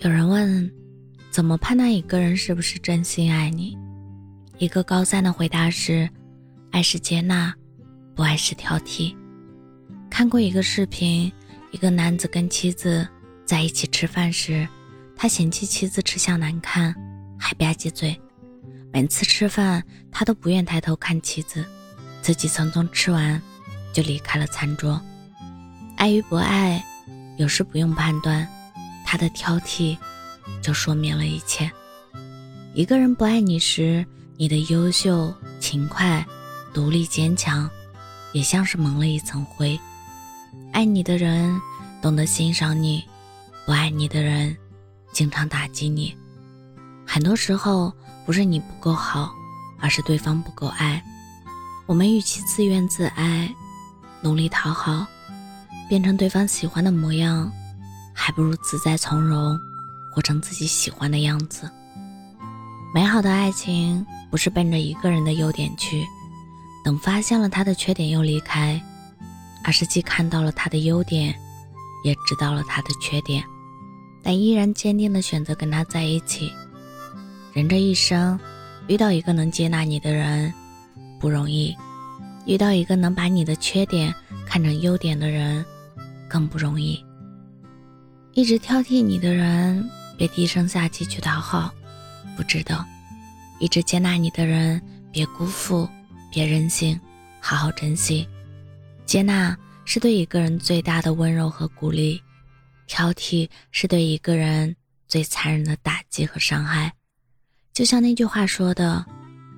有人问，怎么判断一个人是不是真心爱你？一个高三的回答是：爱是接纳，不爱是挑剔。看过一个视频，一个男子跟妻子在一起吃饭时，他嫌弃妻子吃相难看，还吧唧嘴。每次吃饭，他都不愿抬头看妻子，自己匆匆吃完就离开了餐桌。爱与不爱，有时不用判断。他的挑剔，就说明了一切。一个人不爱你时，你的优秀、勤快、独立、坚强，也像是蒙了一层灰。爱你的人懂得欣赏你，不爱你的人经常打击你。很多时候不是你不够好，而是对方不够爱。我们与其自怨自艾，努力讨好，变成对方喜欢的模样。还不如自在从容，活成自己喜欢的样子。美好的爱情不是奔着一个人的优点去，等发现了他的缺点又离开，而是既看到了他的优点，也知道了他的缺点，但依然坚定的选择跟他在一起。人这一生，遇到一个能接纳你的人不容易，遇到一个能把你的缺点看成优点的人更不容易。一直挑剔你的人，别低声下气去讨好，不值得；一直接纳你的人，别辜负，别任性，好好珍惜。接纳是对一个人最大的温柔和鼓励，挑剔是对一个人最残忍的打击和伤害。就像那句话说的：“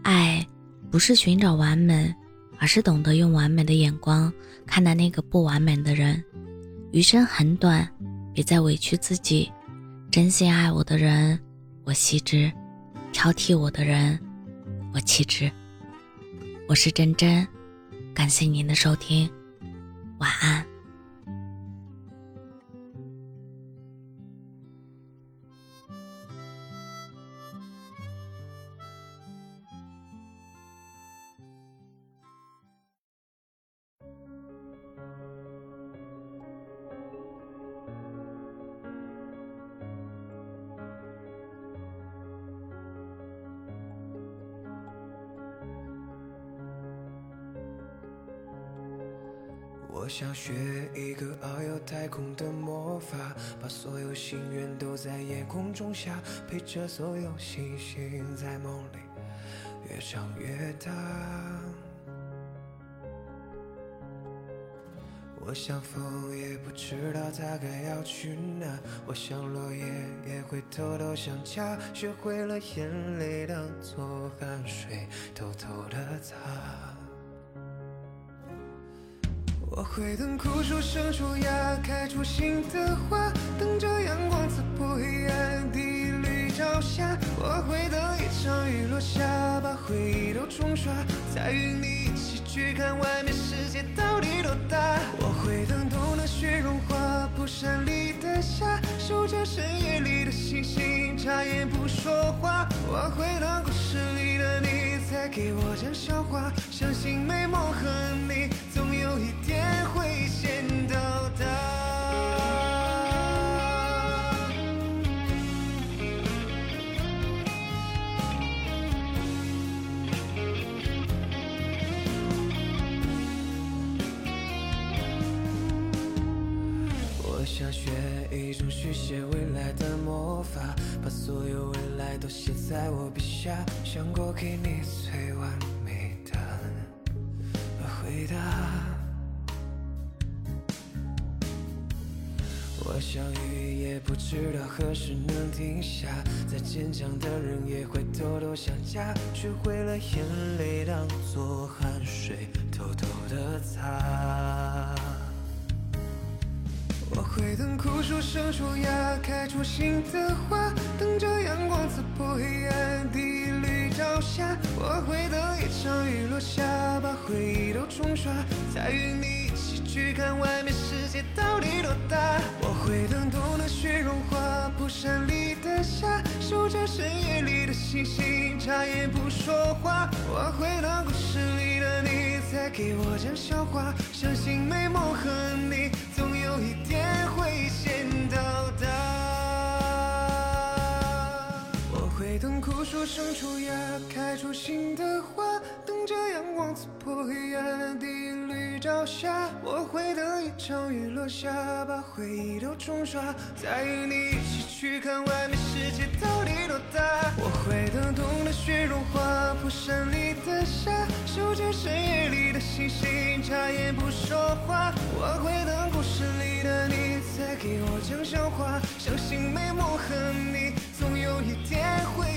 爱不是寻找完美，而是懂得用完美的眼光看待那个不完美的人。”余生很短。别再委屈自己，真心爱我的人，我惜之；挑剔我的人，我弃之。我是真真，感谢您的收听，晚安。我想学一个遨游太空的魔法，把所有心愿都在夜空中下，陪着所有星星在梦里越长越大。我想风也不知道它该要去哪，我想落叶也会偷偷想家，学会了眼泪当做汗水，偷偷的擦。我会等枯树生出芽，开出新的花，等着阳光刺破黑暗第一缕朝霞。我会等一场雨落下，把回忆都冲刷，再与你一起去看外面世界到底多大。我会等冬的雪融化，蒲山里的夏，守着深夜里的星星，眨眼不说话。我会等故事里的你再给我讲笑话，相信美梦和你总。有一天写未来的魔法，把所有未来都写在我笔下，想过给你最完美的回答。我想雨也不知道何时能停下，再坚强的人也会偷偷想家，学会了眼泪当作汗水，偷偷的擦。枯树生出芽，开出新的花，等着阳光刺破黑暗第一缕朝霞。我会等一场雨落下，把回忆都冲刷，再与你一起去看外面世界到底多大。我会等冬的雪融化，蒲山里的夏，守着深夜里的星星，眨眼不说话。我会等故事里的你再给我讲笑话，相信美梦和你总有一天等枯树生出芽，开出新的花，等着阳光刺破黑暗第一缕朝霞。我会等一场雨落下，把回忆都冲刷，再与你一起去看外面世界到底多大。我会等冬的雪融化，破山里的沙，收集深夜里的星星，眨眼不说话。我会等故事里的你，再给我讲笑话，相信美梦和你。总有一天会。